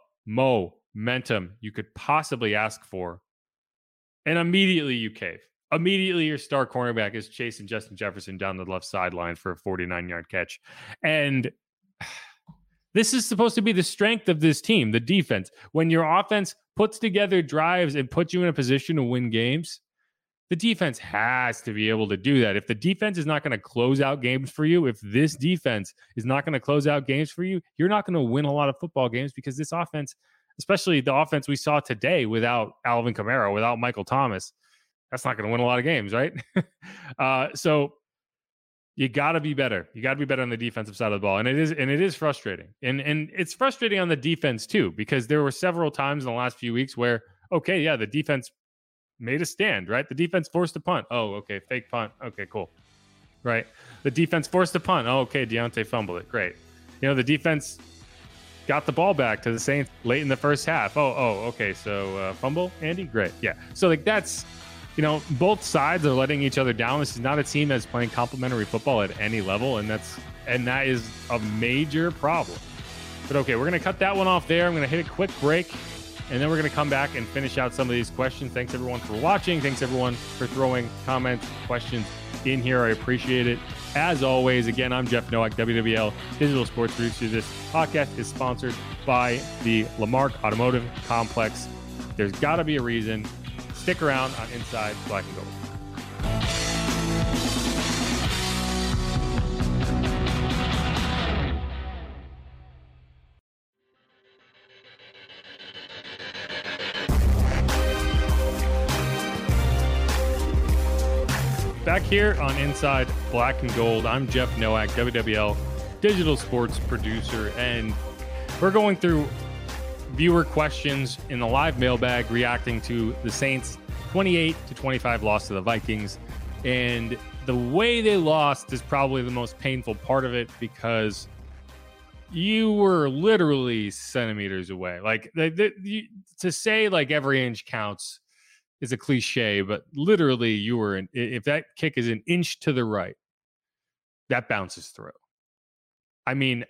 Speaker 3: momentum you could possibly ask for. And immediately you cave. Immediately, your star cornerback is chasing Justin Jefferson down the left sideline for a 49 yard catch. And [SIGHS] this is supposed to be the strength of this team, the defense. When your offense puts together drives and puts you in a position to win games, the defense has to be able to do that. If the defense is not going to close out games for you, if this defense is not going to close out games for you, you're not going to win a lot of football games because this offense, especially the offense we saw today without Alvin Kamara, without Michael Thomas, that's not going to win a lot of games, right? [LAUGHS] uh, so you got to be better. You got to be better on the defensive side of the ball, and it is and it is frustrating, and and it's frustrating on the defense too because there were several times in the last few weeks where okay, yeah, the defense made a stand, right? The defense forced a punt. Oh, okay, fake punt. Okay, cool. Right. The defense forced a punt. Oh, okay, Deonte fumbled it. Great. You know, the defense got the ball back to the Saints late in the first half. Oh, oh, okay. So uh, fumble, Andy. Great. Yeah. So like that's you know, both sides are letting each other down. This is not a team that's playing complementary football at any level, and that's and that is a major problem. But okay, we're gonna cut that one off there. I'm gonna hit a quick break, and then we're gonna come back and finish out some of these questions. Thanks everyone for watching. Thanks everyone for throwing comments, questions in here. I appreciate it. As always, again, I'm Jeff Nowak, WWL Digital Sports Producer. This podcast is sponsored by the Lamarque Automotive Complex. There's got to be a reason Stick around on Inside Black and Gold. Back here on Inside Black and Gold, I'm Jeff Nowak, WWL digital sports producer, and we're going through viewer questions in the live mailbag reacting to the Saints 28 to 25 loss to the Vikings. And the way they lost is probably the most painful part of it because you were literally centimeters away. Like the, the, you, to say like every inch counts is a cliche, but literally you were in, if that kick is an inch to the right, that bounces through. I mean,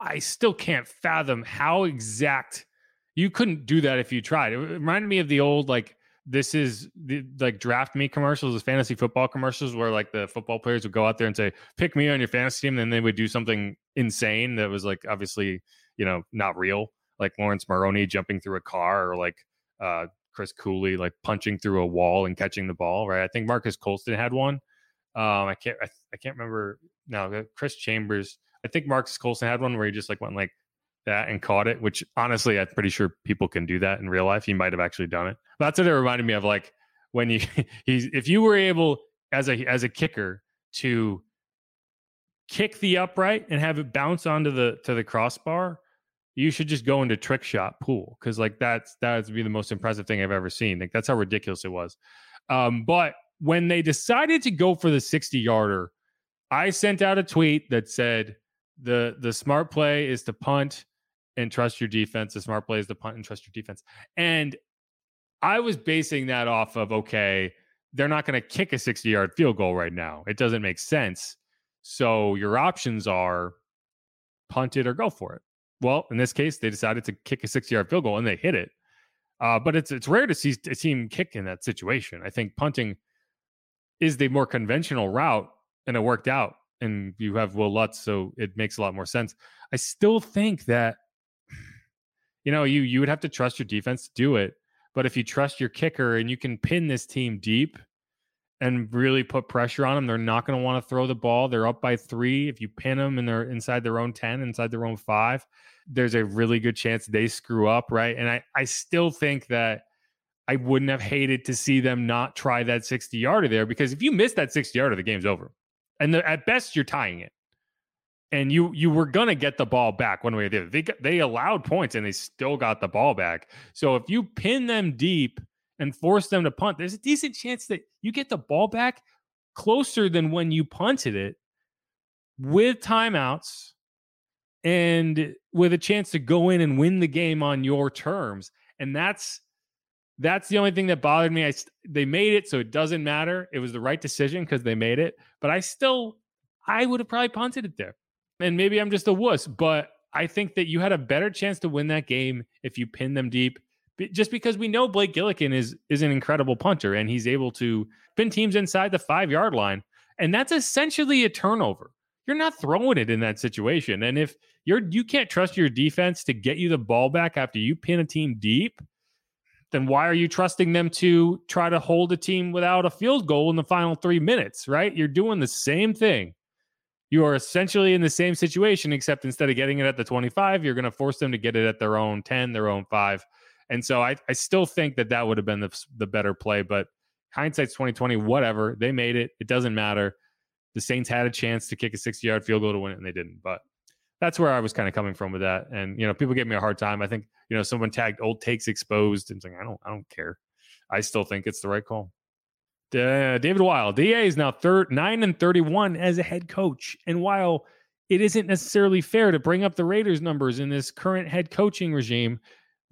Speaker 3: I still can't fathom how exact you couldn't do that if you tried. It reminded me of the old like this is the like draft me commercials, the fantasy football commercials where like the football players would go out there and say, pick me on your fantasy team. And then they would do something insane that was like obviously, you know, not real, like Laurence Maroney jumping through a car or like uh, Chris Cooley like punching through a wall and catching the ball, right? I think Marques Colston had one. Um, I can't I, I can't remember now. Uh, Chris Chambers, I think Marques Colston had one where he just like went like that and caught it. Which honestly, I'm pretty sure people can do that in real life. He might have actually done it. That's what it reminded me of. Like when you [LAUGHS] he's if you were able as a as a kicker to kick the upright and have it bounce onto the to the crossbar you should just go into trick shot pool because like that's that would be the most impressive thing I've ever seen. Like that's how ridiculous it was. Um, but when they decided to go for the 60 yarder, I sent out a tweet that said the the smart play is to punt and trust your defense. The smart play is to punt and trust your defense. And I was basing that off of okay, they're not going to kick a 60 yard field goal right now. It doesn't make sense. So your options are punt it or go for it. Well, in this case, they decided to kick a 60 yard field goal and they hit it. Uh, but it's it's rare to see a team kick in that situation. I think punting is the more conventional route, and it worked out. And you have Wil Lutz, so it makes a lot more sense. I still think that you know you you would have to trust your defense to do it. But if you trust your kicker and you can pin this team deep, and really put pressure on them. They're not going to want to throw the ball. They're up by three. If you pin them and they're inside their own 10, inside their own five, there's a really good chance they screw up. Right. And I, I still think that I wouldn't have hated to see them not try that 60 yarder there because if you miss that 60 yarder, the game's over. And the, at best, you're tying it. And you you were gonna get the ball back one way or the other. They they allowed points and they still got the ball back. So if you pin them deep and force them to punt, there's a decent chance that you get the ball back closer than when you punted it with timeouts and with a chance to go in and win the game on your terms. And that's that's the only thing that bothered me. I they made it so it doesn't matter. It was the right decision because they made it, but I still I would have probably punted it there. And maybe I'm just a wuss, but I think that you had a better chance to win that game if you pin them deep just because we know Blake Gillikin is is an incredible punter and he's able to pin teams inside the five yard line, and that's essentially a turnover. You're not throwing it in that situation, and if you're you can't trust your defense to get you the ball back after you pin a team deep, then why are you trusting them to try to hold a team without a field goal in the final three minutes? Right? You're doing the same thing. You are essentially in the same situation, except instead of getting it at the 25, you're going to force them to get it at their own 10, their own five and so I, I still think that that would have been the, the better play, but hindsight's 2020, whatever. They made it. It doesn't matter. The Saints had a chance to kick a 60 yard field goal to win it, and they didn't. But that's where I was kind of coming from with that. And, you know, people give me a hard time. I think, you know, someone tagged old takes exposed and saying, I don't, I don't care. I still think it's the right call. Uh, David Weil, DA is now third, nine and 31 as a head coach. And while it isn't necessarily fair to bring up the Raiders numbers in this current head coaching regime,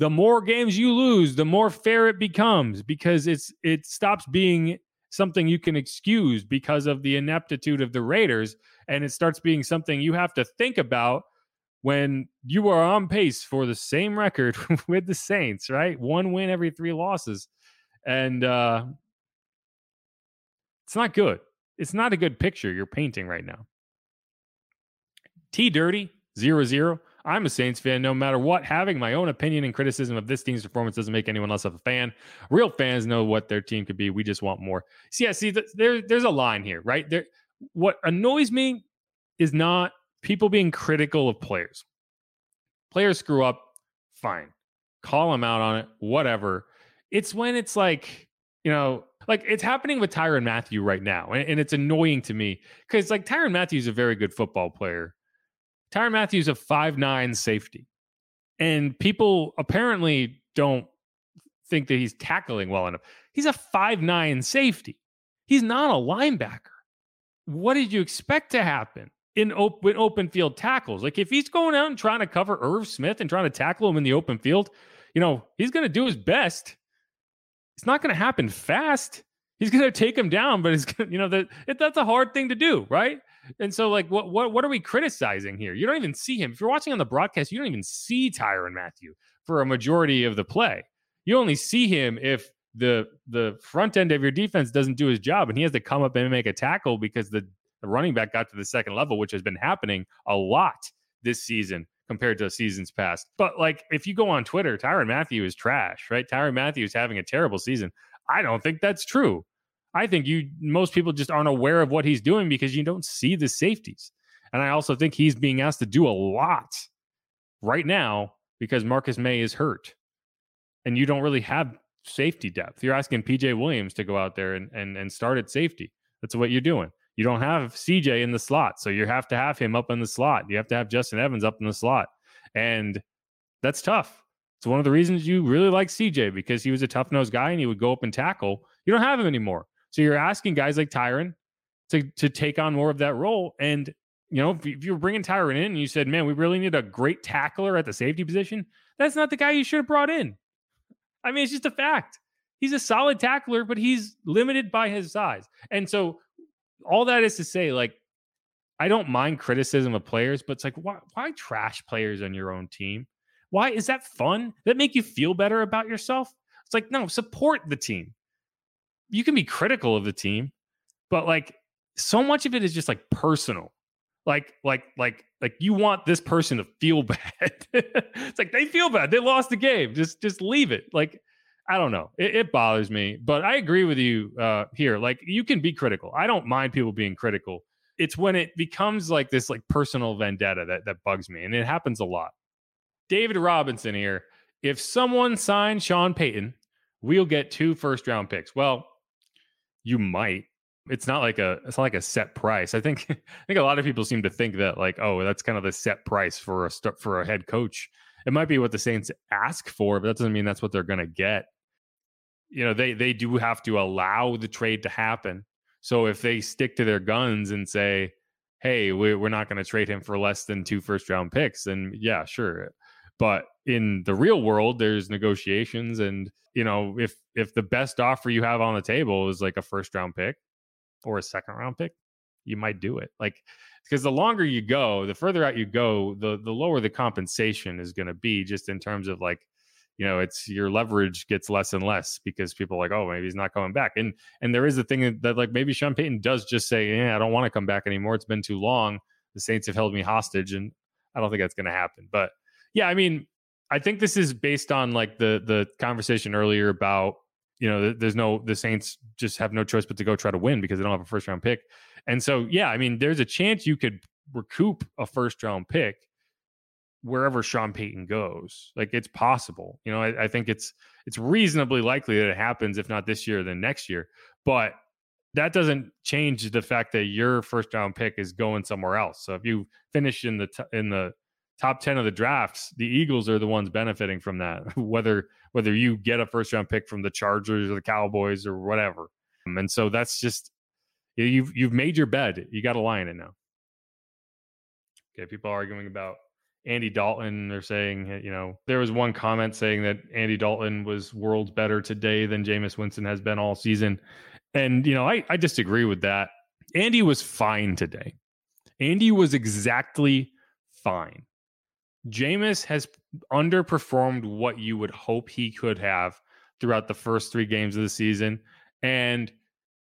Speaker 3: the more games you lose, the more fair it becomes because it's it stops being something you can excuse because of the ineptitude of the Raiders and it starts being something you have to think about when you are on pace for the same record [LAUGHS] with the Saints, right? One win every 3 losses. And uh it's not good. It's not a good picture you're painting right now. T Dirty 0 0. I'm a Saints fan no matter what. Having my own opinion and criticism of this team's performance doesn't make anyone less of a fan. Real fans know what their team could be. We just want more. See, yeah, see, there, there's a line here, right? There, what annoys me is not people being critical of players. Players screw up, fine. Call them out on it, whatever. It's when it's like, you know, like it's happening with Tyrann Mathieu right now. And, and it's annoying to me because like Tyrann Mathieu is a very good football player Tyrann Mathieu's a five nine safety. And people apparently don't think that he's tackling well enough. He's a five nine safety. He's not a linebacker. What did you expect to happen in open, open field tackles? Like if he's going out and trying to cover Irv Smith and trying to tackle him in the open field, you know, he's going to do his best. It's not going to happen fast. He's going [LAUGHS] to take him down, but it's you know that that's a hard thing to do, right? And so, like, what what what are we criticizing here? You don't even see him. If you're watching on the broadcast, you don't even see Tyrann Mathieu for a majority of the play. You only see him if the the front end of your defense doesn't do his job, and he has to come up and make a tackle because the, the running back got to the second level, which has been happening a lot this season. compared to seasons past. But like if you go on Twitter, Tyrann Mathieu is trash, right? Tyrann Mathieu is having a terrible season. I don't think that's true. I think you most people just aren't aware of what he's doing because you don't see the safeties. And I also think he's being asked to do a lot right now because Marcus Maye is hurt. And you don't really have safety depth. You're asking PJ Williams to go out there and, and, and start at safety. That's what you're doing. You don't have CJ in the slot. So you have to have him up in the slot. You have to have Justin Evans up in the slot. And that's tough. It's one of the reasons you really like CJ because he was a tough nosed guy and he would go up and tackle. You don't have him anymore. So you're asking guys like Tyrann to, to take on more of that role. And, you know, if, if you were bringing Tyrann in and you said, man, we really need a great tackler at the safety position, that's not the guy you should have brought in. I mean, it's just a fact. He's a solid tackler, but he's limited by his size. And so all that is to say, like, I don't mind criticism of players, but it's like, why, why trash players on your own team? Why is that fun? That make you feel better about yourself? It's like, no, support the team you can be critical of the team, but like so much of it is just like personal. Like, like, like, like you want this person to feel [LAUGHS] bad. it's like they feel bad. They lost the game. Just, just leave it. Like, I don't know. It, it bothers me, but I agree with you uh, here. Like, you can be critical. I don't mind people being critical. It's when it becomes like this, like personal vendetta that that bugs me, and it happens a lot. David Robinson here. If someone signs Sean Payton, we'll get two first round picks. Well, you might it's not like a it's not like a set price. I think [LAUGHS] I think a lot of people seem to think that like oh that's kind of the set price for a for a head coach. It might be what the Saints ask for, but that doesn't mean that's what they're going to get. You know, they they do have to allow the trade to happen. So if they stick to their guns and say, "Hey, we're not going to trade him for less than two first round picks," then yeah, sure. But in the real world, there's negotiations, and you know, if if the best offer you have on the table is like a first round pick or a second round pick, you might do it. Like because the longer you go, the further out you go, the the lower the compensation is going to be, just in terms of like you know it's your leverage gets less and less because people are like oh maybe he's not coming back. And and there is a thing that like maybe Sean Payton does just say yeah I don't want to come back anymore. It's been too long. The Saints have held me hostage and I don't think that's going to happen. But yeah, I mean, I think this is based on like the the conversation earlier about you know there's no the Saints just have no choice but to go try to win because they don't have a first round pick, and so yeah, I mean, there's a chance you could recoup a first round pick wherever Sean Payton goes. Like it's possible. You know, I, I, think it's it's reasonably likely that it happens, if not this year, then next year. But that doesn't change the fact that your first round pick is going somewhere else. So if you finish in the t- in the top 10 of the drafts, the Eagles are the ones benefiting from that, [LAUGHS] whether whether you get a first round pick from the Chargers or the Cowboys or whatever. Um, and so that's just you've you've made your bed. You got to lie in it now. Okay, people arguing about Andy Dalton. They're saying, you know, there was one comment saying that Andy Dalton was worlds better today than Jameis Winston has been all season. And, you know, I, I disagree with that. Andy was fine today. Andy was exactly fine. Jameis has underperformed what you would hope he could have throughout the first three games of the season. And,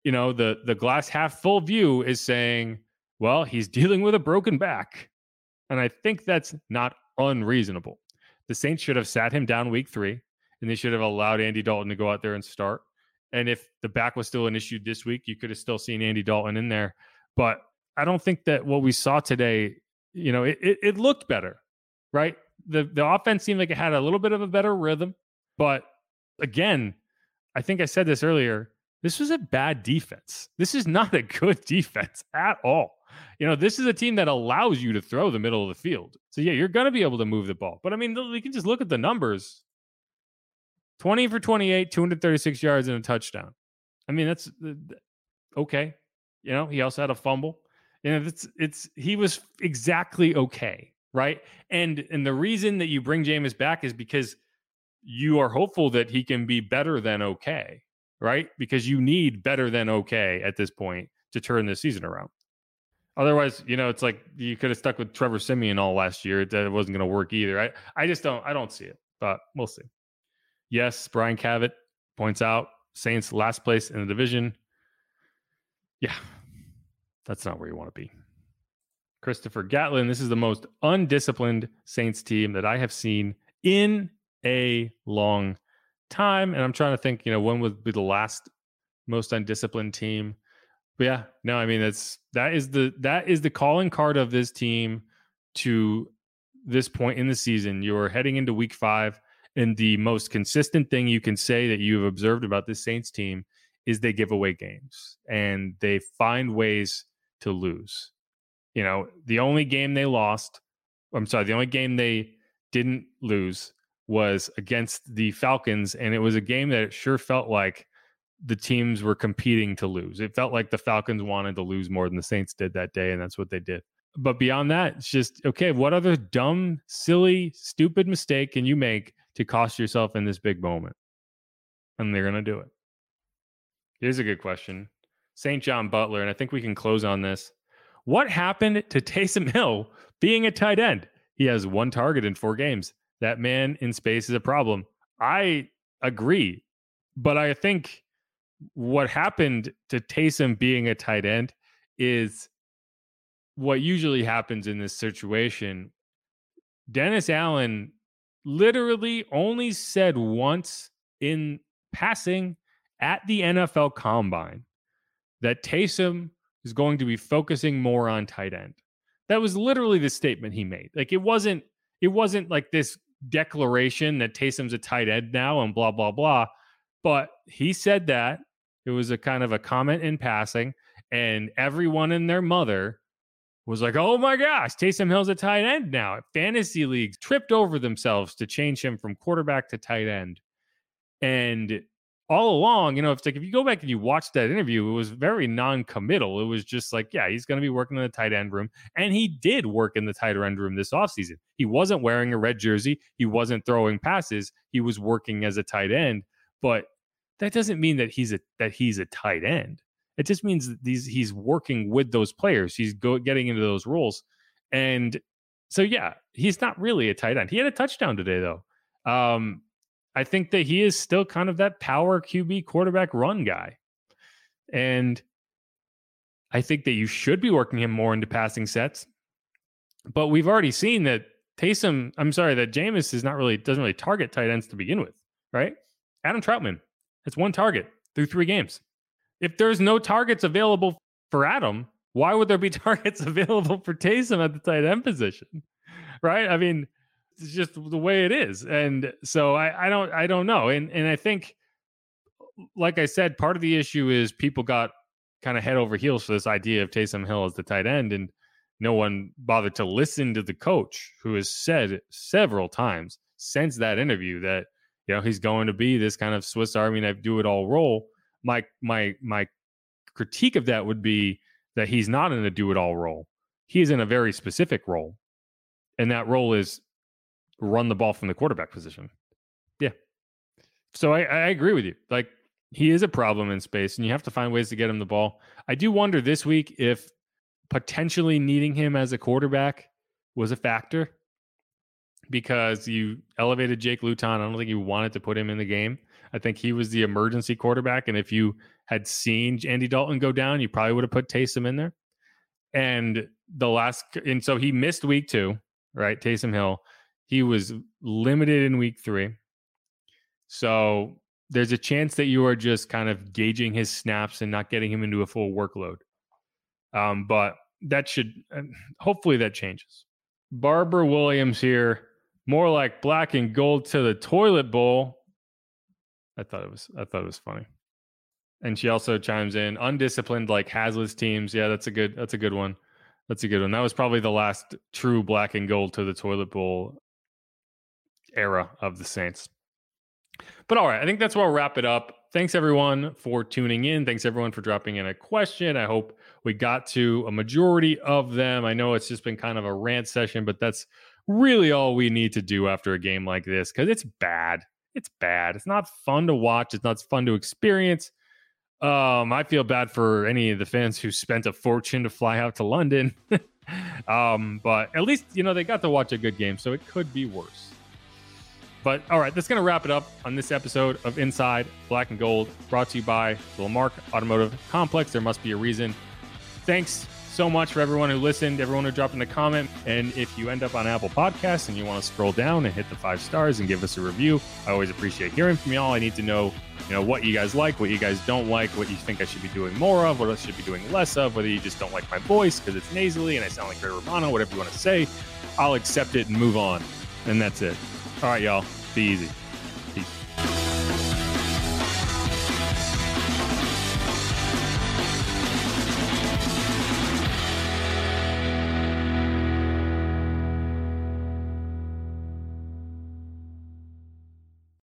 Speaker 3: you know, the the glass half full view is saying, well, he's [LAUGHS] dealing with a broken back. And I think that's not unreasonable. The Saints should have sat him down week three, and they should have allowed Andy Dalton to go out there and start. And if the back was still an issue this week, you could have still seen Andy Dalton in there. But I don't think that what we saw today, you know, it, it, it looked better right? The the offense seemed like it had a little bit of a better rhythm, but again, I think I said this earlier. This was a bad defense. This is not a good [LAUGHS] defense at all. You know, this is a team that allows you to throw the middle of the field. So yeah, you're going to be able to move the ball. But I mean, we can just look at the numbers. 20 for 28, 236 yards and a touchdown. I mean, that's uh, okay. You know, he also had a fumble. Know, it's it's he was exactly okay right? And and the reason that you bring Jameis back is because you are hopeful that he can be better than okay, right? Because you need better than okay at this point to turn the season around. Otherwise, you know, it's like you could have stuck with Trevor Siemian all last year. That it wasn't going to work either. I, I just don't, I don't see it, but we'll see. Yes, Brian Cavett points out Saints last place in the division. Yeah, that's not where you want to be. Christopher Gatlin. This is the most undisciplined Saints team that I have seen in a long time. And I'm trying to think, you know, when would be the last most undisciplined team? But yeah, no, I mean that's that is the that is the calling card of this team to this point in the season. You're heading into week five, and the most consistent thing you can say that you've observed about this Saints team is they give away games and they find ways to lose. You know, the only game they lost, I'm sorry, the only game they didn't lose was against the Falcons, and it was a game that it sure felt like the teams were competing to lose. It felt like the Falcons wanted to lose more than the Saints did that day, and that's what they did. But beyond that, it's just okay, what other dumb, silly, stupid mistake can you make to cost yourself in this big moment? And they're going to do it. Here's a good question. St. John Butler, and I think we can close on this. What happened to Taysom Hill being a tight end? He has one target in four games. That man in space is a problem. I agree. But I think what happened to Taysom being a tight end is what usually happens in this situation. Dennis Allen literally only said once in passing at the NFL combine that Taysom is going to be focusing more on tight end. That was literally the statement he made. Like it wasn't it wasn't like this declaration that Taysom's a tight end now and blah blah blah. But he said that it was a kind of a comment in passing, and everyone and their mother was like, "Oh my gosh, Taysom Hill's a tight end now." Fantasy leagues tripped over themselves to change him from quarterback to tight end, and all along, you know, it's like if you go back and you watch that interview, it was very non-committal. It was just like, yeah, he's going to be working in the tight end room, and he did work in the tight end room this offseason. He wasn't wearing a red jersey, he wasn't throwing passes, he was working as a tight end, but that doesn't mean that he's a that he's a tight end. It just means that these he's working with those players. He's go, getting into those roles, and so yeah, he's not really a tight end. He had a touchdown today though. Um, I think that he is still kind of that power QB quarterback run guy. And I think that you should be working him more into passing sets. But we've already seen that Taysom, I'm sorry, that Jameis is not really doesn't really target tight ends to begin with, right? Adam Trautman, it's one target through three games. If there's no targets available for Adam, why would there be [LAUGHS] targets available for Taysom at the tight end position? Right? I mean, it's just the way it is. And so I, I don't I don't know. And and I think like I said, part of the issue is people got kind of head over heels for this idea of Taysom Hill as the tight end, and no one bothered to listen to the coach who has said several times since that interview that you know he's going to be this kind of Swiss Army knife do it all role. My my my critique of that would be that he's not in a do it all role. He's in a very specific role. And that role is run the ball from the quarterback position. Yeah. So I, I agree with you. Like he is a problem in space, and you have to find ways to get him the ball. I do wonder this week if potentially needing him as a quarterback was a factor because you elevated Jake Luton. I don't think you wanted to put him in the game. I think he was the emergency quarterback. And if you had seen Andy Dalton go down, you probably would have put Taysom in there. And the last, and so he missed week two, right? Taysom Hill. He was limited in week three. So there's a chance that you are just kind of gauging his snaps and not getting him into a full workload. Um, but that should uh, [SNIFFS] hopefully that changes. Barbara Williams here, more like black and gold to the toilet bowl. I thought it was I thought it was funny. And she also chimes in, undisciplined like Haslett's teams. Yeah, that's a good that's a good one. That's a good one. That was probably the last true black and gold to the toilet bowl era of the Saints. But all right, I think that's where I'll wrap it up. Thanks everyone for tuning in. Thanks everyone for dropping in a question. I hope we got to a majority of them. I know it's just been kind of a rant session, but that's really all we need to do after a game like this because it's bad. It's bad. It's not fun to watch. It's not fun to experience. Um, I feel bad for any of the fans who spent a fortune to fly out to London. [LAUGHS] um, but at least you know they got to watch a good game, so it could be worse. But all right, that's going to wrap it up on this episode of Inside Black and Gold, brought to you by the Lamarque Automotive Complex. There must be a reason. Thanks so much for everyone who listened, everyone who dropped in a comment. And if you end up on Apple Podcasts and you want to scroll down and hit the five stars and give us a review, I always appreciate hearing from y'all. I need to know, you know, what you guys like, what you guys don't like, what you think I should be doing more of, what I should be doing less of, whether you just don't like my voice because it's nasally and I sound like Ray Romano, whatever you want to say. I'll accept it and move on. And that's it. All right, y'all. Be easy.